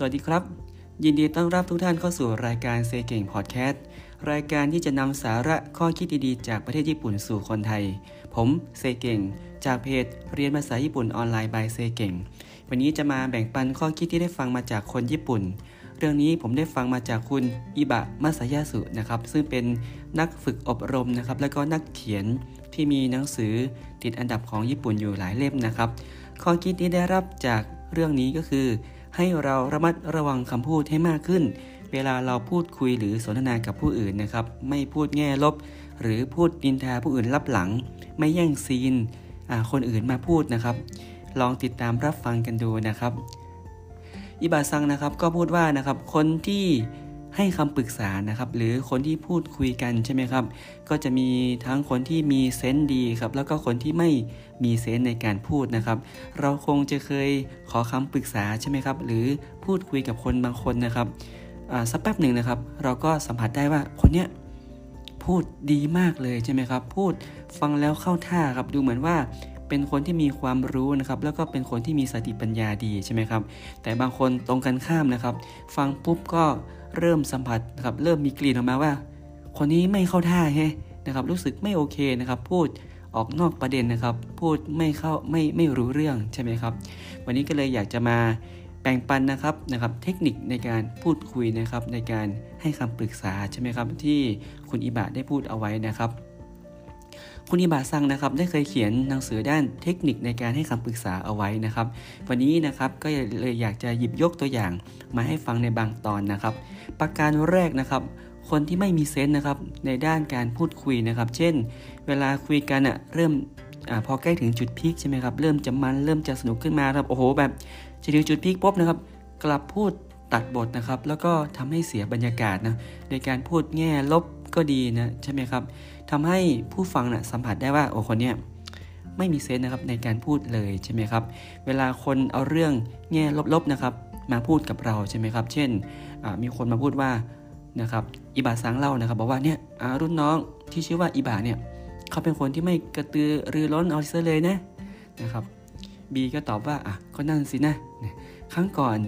สวัสดีครับ ยินดีต้อนรับทุกท่านเข้าสู่รายการเซเก่งพอดแคสต์รายการที่จะนำสาระข้อคิดดีๆ จากประเทศญี่ปุ่นสู่คนไทย ผมเซเก่ง จากเพจเรียนภาษาญี่ปุ่นออนไลน์บายเซเก่ง วันนี้จะมาแบ่งปันข้อคิดที่ได้ฟังมาจากคนญี่ปุ่น เรื่องนี้ผมได้ฟังมาจากคุณอิบะมาสายาสุนะครับซึ่งเป็นนักฝึกอบรมนะครับและก็นักเขียนที่มีหนังสือติดอันดับของญี่ปุ่นอยู่หลายเล่มนะครับ ข้อคิดที่ได้รับจากเรื่องนี้ก็คือ ให้เราระมัดระวังคำพูดให้มากขึ้น เวลาเราพูดคุยหรือสนทนากับผู้อื่นนะครับ ไม่พูดแง่ลบ หรือพูดดินทาผู้อื่นลับหลัง ไม่แย่งซีนคนอื่นมาพูดนะครับ ลองติดตามรับฟังกันดูนะครับ อิบาซังนะครับก็พูดว่านะครับคนที่ ให้คำปรึกษานะครับหรือคนที่พูดคุยกันใช่ไหมครับ ก็จะมีทั้งคนที่มีเซนส์ดีครับแล้วก็คนที่ไม่มีเซนส์ในการพูดนะครับ เราคงจะเคยขอคำปรึกษาใช่ไหมครับ หรือพูดคุยกับคนบางคนนะครับสักแป๊บหนึ่งนะครับ เราก็สัมผัสได้ว่าคนเนี้ยพูดดีมากเลยใช่ไหมครับ พูดฟังแล้วเข้าท่าครับดูเหมือนว่า เป็นคนที่มีความรู้นะครับแล้วก็เป็นคนที่มีสติปัญญาดีใช่ไหมครับแต่บางคนตรงกันข้ามนะครับ ฟังปุ๊บก็เริ่มสัมผัสนะครับเริ่มมีกลิ่นออกมาว่า คนนี้ไม่เข้าท่าแฮนะครับรู้สึกไม่โอเคนะครับพูดออกนอกประเด็นนะครับ พูดไม่เข้าไม่ไม่รู้เรื่องใช่ไหมครับ วันนี้ก็เลยอยากจะมาแบ่งปันนะครับนะครับ เทคนิคในการพูดคุยนะครับ ในการให้คำปรึกษาใช่ไหมครับ ที่คุณอิบะได้พูดเอาไว้นะครับ คุณอิบาซังนะครับได้เคยเขียนหนังสือด้านเทคนิคในการให้คำปรึกษาเอาไว้นะครับ วันนี้นะครับก็เลยอยากจะหยิบยกตัวอย่างมาให้ฟังในบางตอนนะครับ ประการแรกนะครับ คนที่ไม่มีเซนส์นะครับในด้านการพูดคุยนะครับ เช่น เวลาคุยกันอะเริ่มอพอใกล้ถึงจุดพีคใช่ไหมครับเริ่มจะมันเริ่มจะสนุกขึ้นมาครับโอ้โหแบบจะถึงจุดพีคปุ๊บนะครับกลับพูดตัดบทนะครับ แล้วก็ทำให้เสียบรรยากาศนะในการพูดแง่ลบ ก็ดีนะใช่ไหมครับทำให้ผู้ฟังนะ่ะสัมผัสได้ว่าโอ้คนเนี้ยไม่มีเซนนะครับในการพูดเลยใช่ไหมครับ เวลาคนเอาเรื่องแง่ลบๆนะครับ มาพูดกับเราใช่ไหมครับ เช่นมีคนมาพูดว่านะครับอิบาสังเล่านะครับ บอกว่าเนี่ยรุ่นน้องที่ชื่อว่าอิบาเนี่ยเขาเป็นคนที่ไม่กระตือรือร้นเอาเสียเลยนะนะครับบีก็ตอบว่าอะก็นั่นสินะครั้งก่อน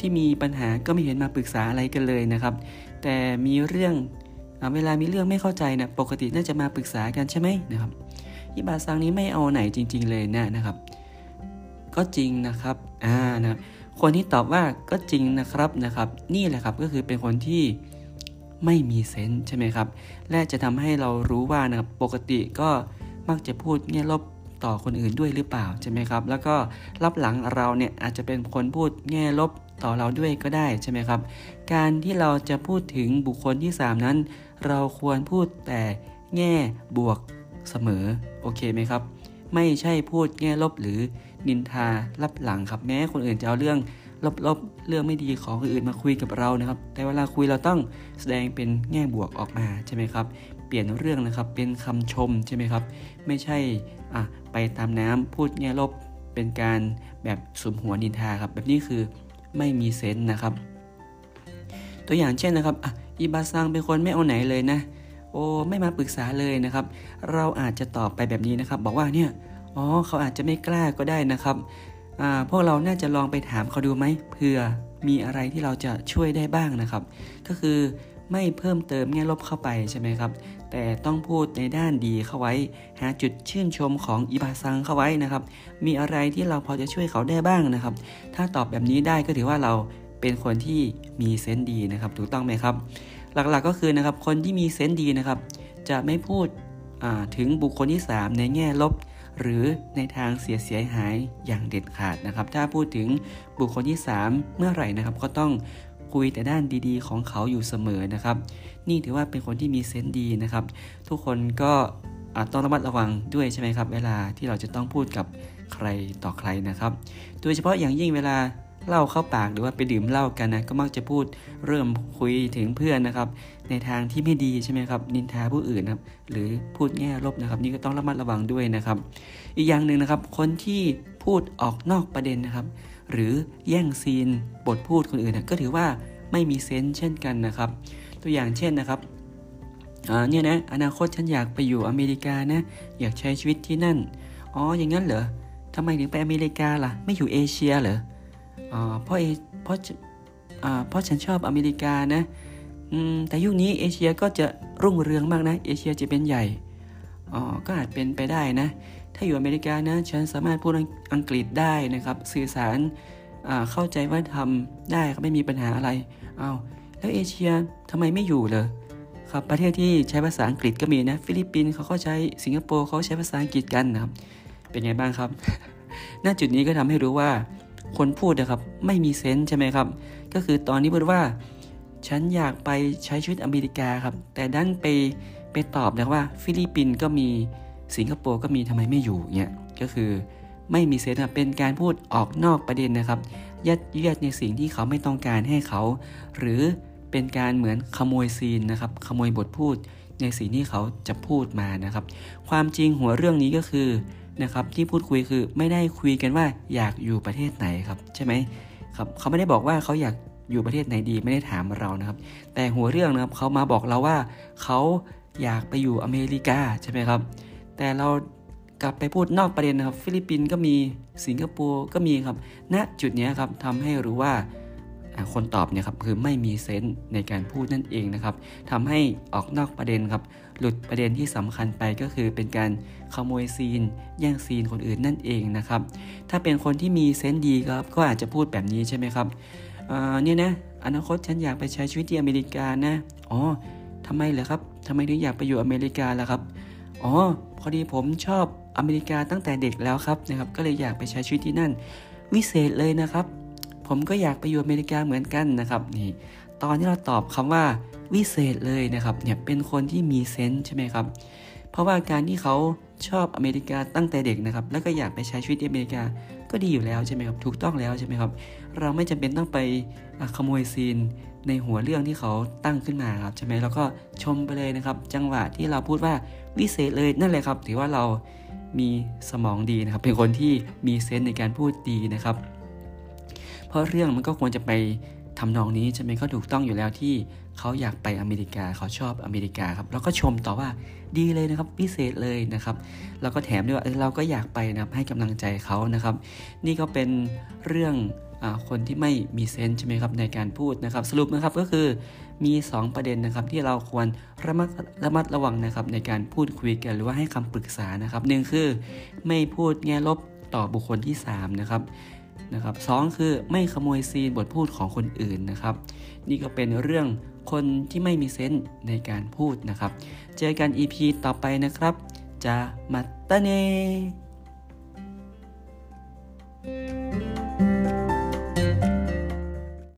ที่มีปัญหาก็ไม่เห็นมาปรึกษาอะไรกันเลยนะครับ แต่มีเรื่อง เวลามีเรื่องไม่เข้าใจนะปกติน่าจะมาปรึกษากันใช่ไหมนะครับอิบาซังนี้ไม่เอาไหนจริง ๆ เลยนะนะครับ ก็จริงนะครับอ่านะคนที่ตอบว่าก็จริงนะครับนะครับ นี่แหละครับก็คือเป็นคนที่ไม่มีเซนส์ใช่ไหมครับ และจะทำให้เรารู้ว่านะครับปกติก็มักจะพูดแง่ลบต่อคนอื่นด้วยหรือเปล่าใช่ไหมครับ แล้วก็รับหลังเราเนี่ยอาจจะเป็นคนพูดแง่ลบ ต่อเราด้วยก็ได้ใช่ไหมครับ การที่เราจะพูดถึงบุคคลที่ 3 นั้น เราควรพูดแต่แง่บวกเสมอโอเคไหมครับ ไม่ใช่พูดแง่ลบหรือนินทารับหลังครับแม้คนอื่นจะเอาเรื่องลบๆเรื่องไม่ดีของคนอื่นมาคุยกับเรานะครับ แต่เวลาคุยเราต้องแสดงเป็นแง่บวกออกมาใช่ไหมครับ เปลี่ยนเรื่องนะครับเป็นคำชมใช่ไหมครับ ไม่ใช่อะไปตามน้ำพูดแง่ลบเป็นการแบบสุมหัวนินทาครับ แบบนี้คือ ไม่มีเซนต์นะครับ ตัวอย่างเช่นนะครับอิบาซังเป็นคนไม่เอาไหนเลยนะ โอ้ไม่มาปรึกษาเลยนะครับ เราอาจจะตอบไปแบบนี้นะครับ บอกว่าเนี่ยอ๋อเขาอาจจะไม่กล้าก็ได้นะครับพวกเราน่าจะลองไปถามเขาดูไหมเผื่อมีอะไรที่เราจะช่วยได้บ้างนะครับ ก็คือ ไม่เพิ่มเติมแง่ลบเข้าไปใช่ไหมครับ แต่ต้องพูดในด้านดีเข้าไว้ หาจุดชื่นชมของอิบาซังเข้าไว้นะครับ มีอะไรที่เราพอจะช่วยเขาได้บ้างนะครับ ถ้าตอบแบบนี้ได้ก็ถือว่าเราเป็นคนที่มีเซนส์ดีนะครับ ถูกต้องไหมครับ หลักๆก็คือนะครับ คนที่มีเซนส์ดีนะครับ จะไม่พูดถึงบุคคลที่ 3 ในแง่ลบหรือในทางเสียเสียหายอย่างเด็ดขาดนะครับ ถ้าพูดถึงบุคคลที่ 3 เมื่อไหร่นะครับ ก็ต้อง คุยแต่ด้านดีๆ ของเขาอยู่เสมอนะครับ นี่ถือว่าเป็นคนที่มีเซนส์ดีนะครับ ทุกคนก็ต้องระมัดระวังด้วยใช่ไหมครับ เวลาที่เราจะต้องพูดกับใครต่อใครนะครับ โดยเฉพาะอย่างยิ่งเวลาเล่าเข้าปากหรือว่าไปดื่มเหล้ากันนะก็มักจะพูดเริ่มคุยถึงเพื่อนนะครับ ในทางที่ไม่ดีใช่ไหมครับ นินทาผู้อื่นนะครับ หรือพูดแง่ลบนะครับ นี่ก็ต้องระมัดระวังด้วยนะครับ อีกอย่างหนึ่งนะครับ คนที่พูดออกนอกประเด็นนะครับ หรือแย่งซีนบทพูดคนอื่นก็ถือว่าไม่มีเซนส์เช่นกันนะครับ ตัวอย่างเช่นนะครับเนี่ยนะอนาคตฉันอยากไปอยู่อเมริกานะ อยากใช้ชีวิตที่นั่น อ๋ออย่างนั้นเหรอทำไมถึงไปอเมริกาล่ะ ไม่อยู่เอเชียเหรออ๋อเพราะเพราะเพราะฉันชอบอเมริกานะแต่ยุคนี้เอเชียก็จะรุ่งเรืองมากนะ เอเชียจะเป็นใหญ่อ๋อก็อาจเป็นไปได้นะ ถ้าอยู่อเมริกานะฉันสามารถพูดอังกฤษได้นะครับ สื่อสารเข้าใจว่าทำได้ไม่มีปัญหาอะไรเอาแล้วเอเชียทำไมไม่อยู่เลยครับประเทศที่ใช้ภาษาอังกฤษก็มีนะ ฟิลิปปินส์เขาก็ใช้สิงคโปร์เขาใช้ภาษาอังกฤษกันนะครับ เป็นไงบ้างครับหน้าจุดนี้ก็ทำให้รู้ว่าคนพูดนะครับไม่มีเซนส์ใช่ไหมครับ ก็คือตอนนี้พูดว่า ฉันอยากไปใช้ชีวิตอเมริกาครับ แต่ดันไปไปตอบนะว่า ฟิลิปปินส์ก็มี สิงคโปร์ก็มีทำไมไม่อยู่เนี่ยก็คือไม่มีเซนส์เป็นการพูดออกนอกประเด็นนะครับ ยัดเยียดในสิ่งที่เขาไม่ต้องการให้เขา หรือเป็นการเหมือนขโมยซีนนะครับ ขโมยบทพูดในสิ่งที่เขาจะพูดมานะครับ ความจริงหัวเรื่องนี้ก็คือนะครับที่พูดคุยคือไม่ได้คุยกันว่าอยากอยู่ประเทศไหนครับใช่ไหมครับเขาไม่ได้บอกว่าเขาอยากอยู่ประเทศไหนดีไม่ได้ถามเรานะครับ แต่หัวเรื่องนะครับเขามาบอกเราว่าเขาอยากไปอยู่อเมริกาใช่ไหมครับ แต่เรากลับไปพูดนอกประเด็นนะครับ ฟิลิปปินส์ก็มีสิงคโปร์ก็มีครับณนะจุดนี้ครับทำให้รู้ว่าคนตอบเนี่ยครับคือไม่มีเซนส์ในการพูดนั่นเองนะครับทำให้ออกนอกประเด็นครับ หลุดประเด็นที่สำคัญไปก็คือเป็นการขโมยซีนแย่งซีนคนอื่นนั่นเองนะครับ ถ้าเป็นคนที่มีเซนส์ดีครับก็อาจจะพูดแบบนี้ใช่ไหมครับเนี่ยนะอนาคตฉันอยากไปใช้ชีวิตที่อเมริกานะอ๋อทำไมเหรอครับทำไมถึงอยากไปอยู่อเมริกาล่ะครับ อ๋อ พอดีผมชอบอเมริกาตั้งแต่เด็กแล้วครับนะครับ ก็เลยอยากไปใช้ชีวิตที่นั่น วิเศษเลยนะครับ ผมก็อยากไปอยู่อเมริกาเหมือนกันนะครับนี่ตอนที่เราตอบคำว่าวิเศษเลยนะครับเนี่ยเป็นคนที่มีเซนส์ใช่ไหมครับ เพราะว่าการที่เขาชอบอเมริกาตั้งแต่เด็กนะครับ แล้วก็อยากไปใช้ชีวิตที่อเมริกา ก็ดีอยู่แล้วใช่ไหมครับถูกต้องแล้วใช่ไหมครับ เราไม่จำเป็นต้องไปขโมยซีนในหัวเรื่องที่เขาตั้งขึ้นมาครับใช่ไหมเราก็ชมไปเลยนะครับ จังหวะที่เราพูดว่าวิเศษเลยนั่นแหละครับ ถือว่าเรามีสมองดีนะครับ เป็นคนที่มีเซนส์ในการพูดดีนะครับ เพราะเรื่องมันก็ควรจะไป ทำนองนี้ใช่ไหมก็ถูกต้องอยู่แล้วที่เขาอยากไปอเมริกาเขาชอบอเมริกาครับแล้วก็ชมต่อว่าดีเลยนะครับพิเศษเลยนะครับแล้วก็แถมด้วยว่าเราก็อยากไปนะครับให้กำลังใจเขานะครับ นี่ก็เป็นเรื่องอคนที่ไม่มีเซนส์ใช่ไหมครับในการพูดนะครับ สรุปนะครับก็คือมี 2 ประเด็นนะครับที่เราควรระมัดระมัดระวังนะครับในการพูดคุยกันหรือว่าให้คำปรึกษานะครับหนึ่งคือไม่พูดแง่ลบต่อบุคคลที่3นะครับ นะครับสคือไม่ขโมยซีนบทพูดของคนอื่นนะครับ นี่ก็เป็นเรื่องคนที่ไม่มีเซนส์ในการพูดนะครับ เจอกัน EP ต่อไปนะครับ จะมาตาเน